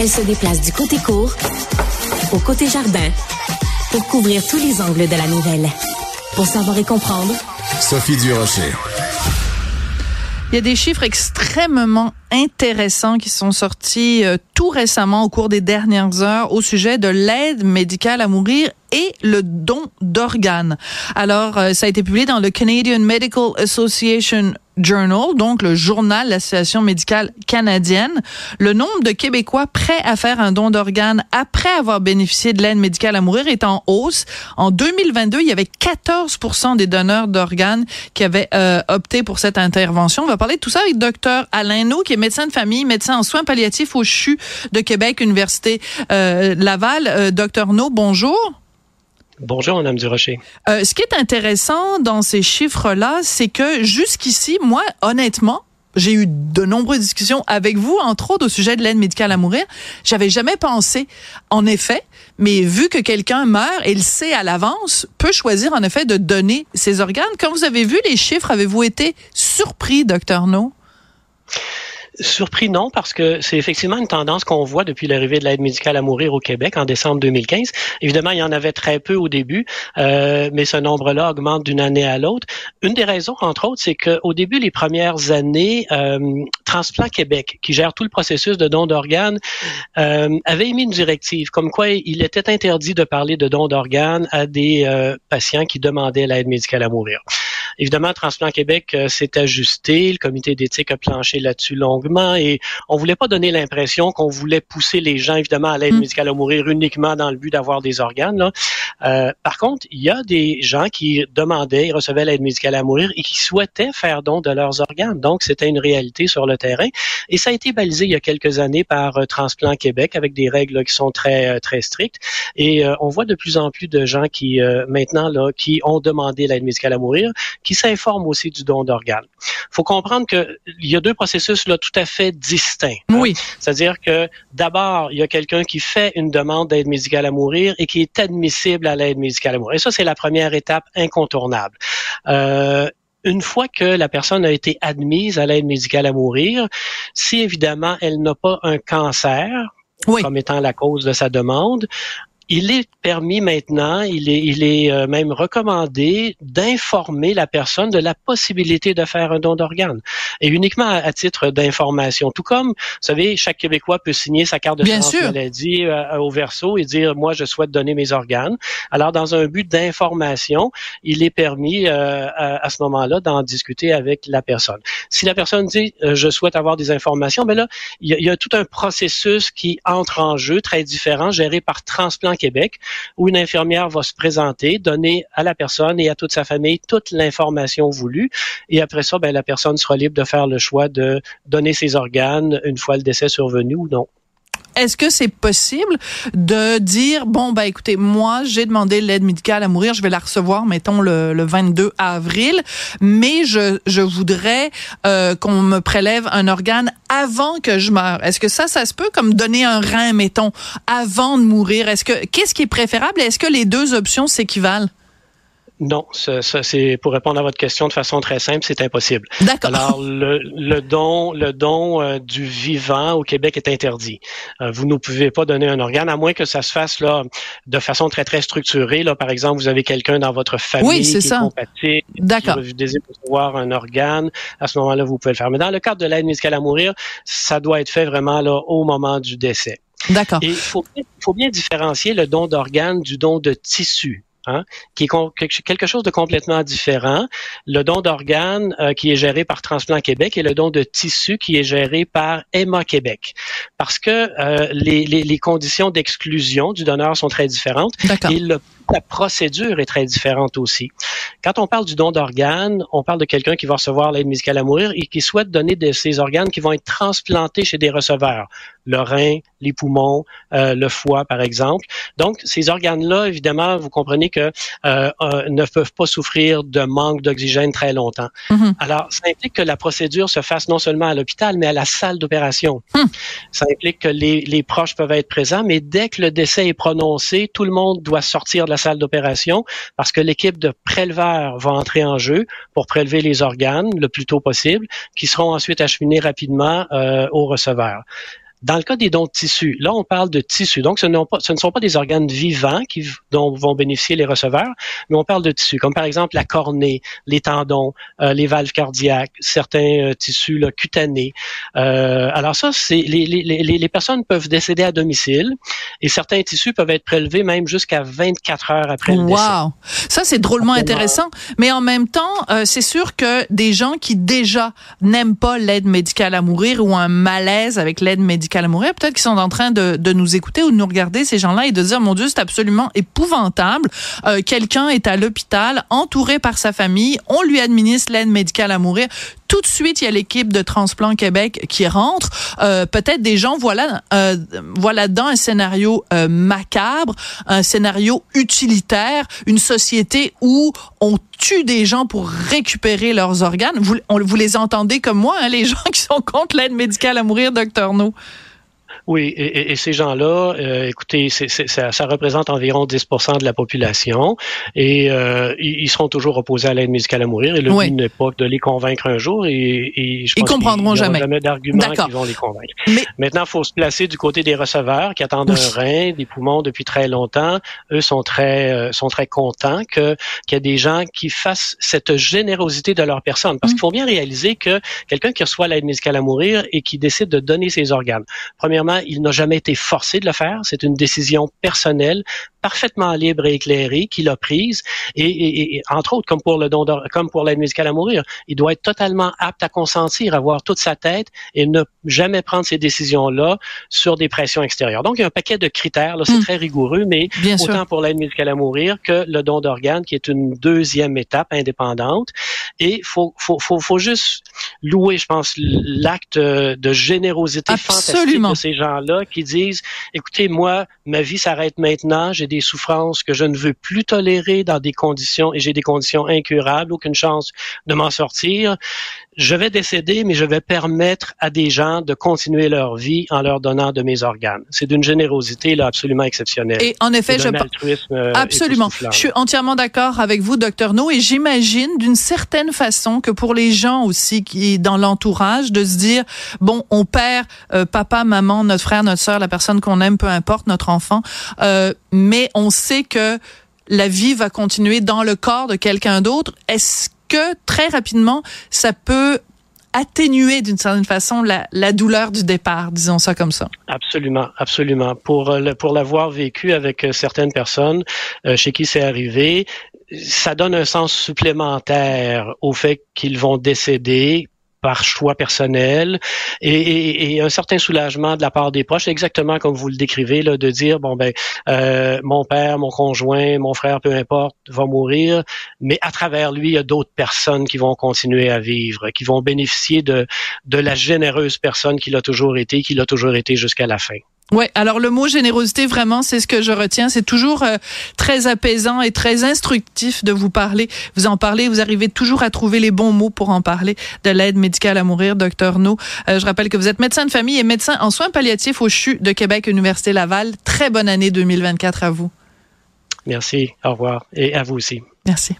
Elle se déplace du côté court au côté jardin pour couvrir tous les angles de la nouvelle. Pour savoir et comprendre, Sophie Durocher. Il y a des chiffres extrêmement intéressants qui sont sortis euh, tout récemment au cours des dernières heures au sujet de l'aide médicale à mourir et le don d'organes. Alors, euh, ça a été publié dans le Canadian Medical Association Journal, donc le journal de l'Association médicale canadienne. Le nombre de Québécois prêts à faire un don d'organes après avoir bénéficié de l'aide médicale à mourir est en hausse. En 2022, il y avait 14 des donneurs d'organes qui avaient euh, opté pour cette intervention. On va parler de tout ça avec Dr Alain No, qui est médecin de famille, médecin en soins palliatifs au CHU de Québec, Université euh, Laval. Euh, Dr No, bonjour. Bonjour, Madame Durocher. Euh, ce qui est intéressant dans ces chiffres-là, c'est que jusqu'ici, moi, honnêtement, j'ai eu de nombreuses discussions avec vous, entre autres au sujet de l'aide médicale à mourir. J'avais jamais pensé, en effet, mais vu que quelqu'un meurt et le sait à l'avance, peut choisir en effet de donner ses organes. Quand vous avez vu les chiffres, avez-vous été surpris, docteur No? Surpris, non, parce que c'est effectivement une tendance qu'on voit depuis l'arrivée de l'aide médicale à mourir au Québec en décembre 2015. Évidemment, il y en avait très peu au début, euh, mais ce nombre-là augmente d'une année à l'autre. Une des raisons, entre autres, c'est qu'au début, les premières années, euh, Transplant Québec, qui gère tout le processus de don d'organes, euh, avait émis une directive comme quoi il était interdit de parler de don d'organes à des patients qui demandaient l'aide médicale à mourir. Évidemment, Transplant Québec euh, s'est ajusté, le comité d'éthique a planché là-dessus longuement et on voulait pas donner l'impression qu'on voulait pousser les gens évidemment à l'aide mm. médicale à mourir uniquement dans le but d'avoir des organes. Là. Euh, par contre, il y a des gens qui demandaient, recevaient l'aide médicale à mourir et qui souhaitaient faire don de leurs organes. Donc, c'était une réalité sur le terrain et ça a été balisé il y a quelques années par euh, Transplant Québec avec des règles qui sont très très strictes et on voit de plus en plus de gens qui maintenant là qui ont demandé l'aide médicale à mourir qui s'informent aussi du don d'organes. faut comprendre qu'il y a deux processus là tout à fait distincts. Hein. Oui. C'est-à-dire que d'abord, il y a quelqu'un qui fait une demande d'aide médicale à mourir et qui est admissible à l'aide médicale à mourir. Et ça, c'est la première étape incontournable. Euh, une fois que la personne a été admise à l'aide médicale à mourir, si évidemment elle n'a pas un cancer, comme étant la cause de sa demande, il est permis maintenant, il est, il est euh, même recommandé d'informer la personne de la possibilité de faire un don d'organes et uniquement à, titre d'information. Tout comme, vous savez, chaque Québécois peut signer sa carte de santé maladie euh, au verso et dire moi je souhaite donner mes organes. Alors dans un but d'information, il est permis euh, à, ce moment-là d'en discuter avec la personne. Si la personne dit je souhaite avoir des informations, mais ben là il y, a, il y a tout un processus qui entre en jeu très différent géré par transplant Québec, où une infirmière va se présenter, donner à la personne et à toute sa famille toute l'information voulue. Et après ça, ben, la personne sera libre de faire le choix de donner ses organes une fois le décès survenu ou non est-ce que c'est possible de dire bon ben écoutez moi j'ai demandé l'aide médicale à mourir je vais la recevoir mettons le, le 22 avril mais je, je voudrais euh, qu'on me prélève un organe avant que je meure. Est-ce que ça ça se peut comme donner un rein mettons avant de mourir? Est-ce que qu'est-ce qui est préférable? Est-ce que les deux options s'équivalent? Non, ça, c'est pour répondre à votre question de façon très simple, c'est impossible. D'accord. Alors le, le, don, le don euh, du vivant au Québec est interdit. Euh, vous ne pouvez pas donner un organe à moins que ça se fasse là de façon très très structurée. Là, par exemple, vous avez quelqu'un dans votre famille oui, qui est ça. compatible, D'accord. qui désire recevoir un organe. À ce moment-là, vous pouvez le faire. Mais dans le cadre de l'aide médicale à mourir, ça doit être fait vraiment là au moment du décès. D'accord. Il faut, faut bien différencier le don d'organes du don de tissu. Hein, qui est quelque chose de complètement différent. Le don d'organes euh, qui est géré par Transplant Québec et le don de tissu qui est géré par Emma Québec. Parce que euh, les, les, les, conditions d'exclusion du donneur sont très différentes et le la procédure est très différente aussi. Quand on parle du don d'organes, on parle de quelqu'un qui va recevoir l'aide médicale à mourir et qui souhaite donner de ses organes qui vont être transplantés chez des receveurs, le rein, les poumons, euh, le foie, par exemple. Donc, ces organes-là, évidemment, vous comprenez que euh, euh, ne peuvent pas souffrir de manque d'oxygène très longtemps. Mm-hmm. Alors, ça implique que la procédure se fasse non seulement à l'hôpital, mais à la salle d'opération. Mm. Ça implique que les, les proches peuvent être présents, mais dès que le décès est prononcé, tout le monde doit sortir de la salle d'opération parce que l'équipe de préleveurs va entrer en jeu pour prélever les organes le plus tôt possible, qui seront ensuite acheminés rapidement euh, au receveur. Dans le cas des dons de tissus, là, on parle de tissus. Donc, ce, pas, ce ne sont pas des organes vivants qui, dont vont bénéficier les receveurs, mais on parle de tissus, comme par exemple la cornée, les tendons, euh, les valves cardiaques, certains euh, tissus là, cutanés. Euh, alors ça, c'est les, les, les, les, personnes peuvent décéder à domicile et certains tissus peuvent être prélevés même jusqu'à 24 heures après le décès. Wow, ça c'est drôlement intéressant. Mais en même temps, c'est sûr que des gens qui déjà n'aiment pas l'aide médicale à mourir ou un malaise avec l'aide médicale à mourir, peut-être qu'ils sont en train de, nous écouter ou de nous regarder ces gens-là et de dire mon Dieu, c'est absolument épouvantable. Quelqu'un est à l'hôpital, entouré par sa famille, on lui administre l'aide médicale à mourir. Tout de suite, il y a l'équipe de Transplant Québec qui rentre. Euh, Peut-être des gens voilà euh, voilà dans un scénario euh, macabre, un scénario utilitaire, une société où on tue des gens pour récupérer leurs organes. Vous, on, vous les entendez comme moi, hein, les gens qui sont contre l'aide médicale à mourir, docteur No. Oui, et, et ces gens-là, euh, écoutez, c'est, ça, ça, représente environ 10% de la population et euh, ils seront toujours opposés à l'aide médicale à mourir. Et le but n'est pas de les convaincre un jour et, et je pense ils comprendront jamais. jamais d'arguments qui vont les convaincre. Mais... Maintenant, il faut se placer du côté des receveurs qui attendent un rein, des poumons depuis très longtemps. Eux sont très euh, sont très contents que qu'il y ait des gens qui fassent cette générosité de leur personne. Parce mm. qu'il faut bien réaliser que quelqu'un qui reçoit l'aide médicale à mourir et qui décide de donner ses organes, premièrement il n'a jamais été forcé de le faire. C'est une décision personnelle, parfaitement libre et éclairée qu'il a prise. Et, entre autres, comme pour le don comme pour l'aide musicale à mourir, il doit être totalement apte à consentir, avoir toute sa tête et ne jamais prendre ces décisions-là sur des pressions extérieures. Donc, il y a un paquet de critères. Là, c'est hmm. très rigoureux, mais autant pour l'aide musicale à mourir que le don d'organes, qui est une deuxième étape indépendante. Et faut, faut, faut, faut juste louer, je pense, l'acte de générosité fantastique de ces gens-là qui disent, écoutez, moi, ma vie s'arrête maintenant, j'ai des souffrances que je ne veux plus tolérer dans des conditions, et j'ai des conditions incurables, aucune chance de m'en sortir je vais décéder, mais je vais permettre à des gens de continuer leur vie en leur donnant de mes organes. C'est d'une générosité là absolument exceptionnelle. Et en effet, je euh, absolument, je suis entièrement d'accord avec vous, docteur No, et j'imagine d'une certaine façon que pour les gens aussi qui dans l'entourage, de se dire bon, on perd euh, papa, maman, notre frère, notre sœur, la personne qu'on aime, peu importe, notre enfant, euh, mais on sait que la vie va continuer dans le corps de quelqu'un d'autre. Est-ce que très rapidement, ça peut atténuer d'une certaine façon la, douleur du départ, disons ça comme ça. Absolument, absolument. Pour euh, l'avoir vécu avec euh, certaines personnes euh, chez qui c'est arrivé, ça donne un sens supplémentaire au fait qu'ils vont décéder par choix personnel et, un certain soulagement de la part des proches, exactement comme vous le décrivez, là, de dire bon ben euh, mon père, mon conjoint, mon frère, peu importe, va mourir, mais à travers lui, il y a d'autres personnes qui vont continuer à vivre, qui vont bénéficier de de la généreuse personne qu'il a toujours été, qu'il a toujours été jusqu'à la fin. Ouais, alors le mot générosité vraiment, c'est ce que je retiens, c'est toujours euh, très apaisant et très instructif de vous parler. Vous en parlez, vous arrivez toujours à trouver les bons mots pour en parler de l'aide médicale à mourir, docteur No. Euh, je rappelle que vous êtes médecin de famille et médecin en soins palliatifs au CHU de Québec Université Laval. Très bonne année 2024 à vous. Merci, au revoir et à vous aussi. Merci.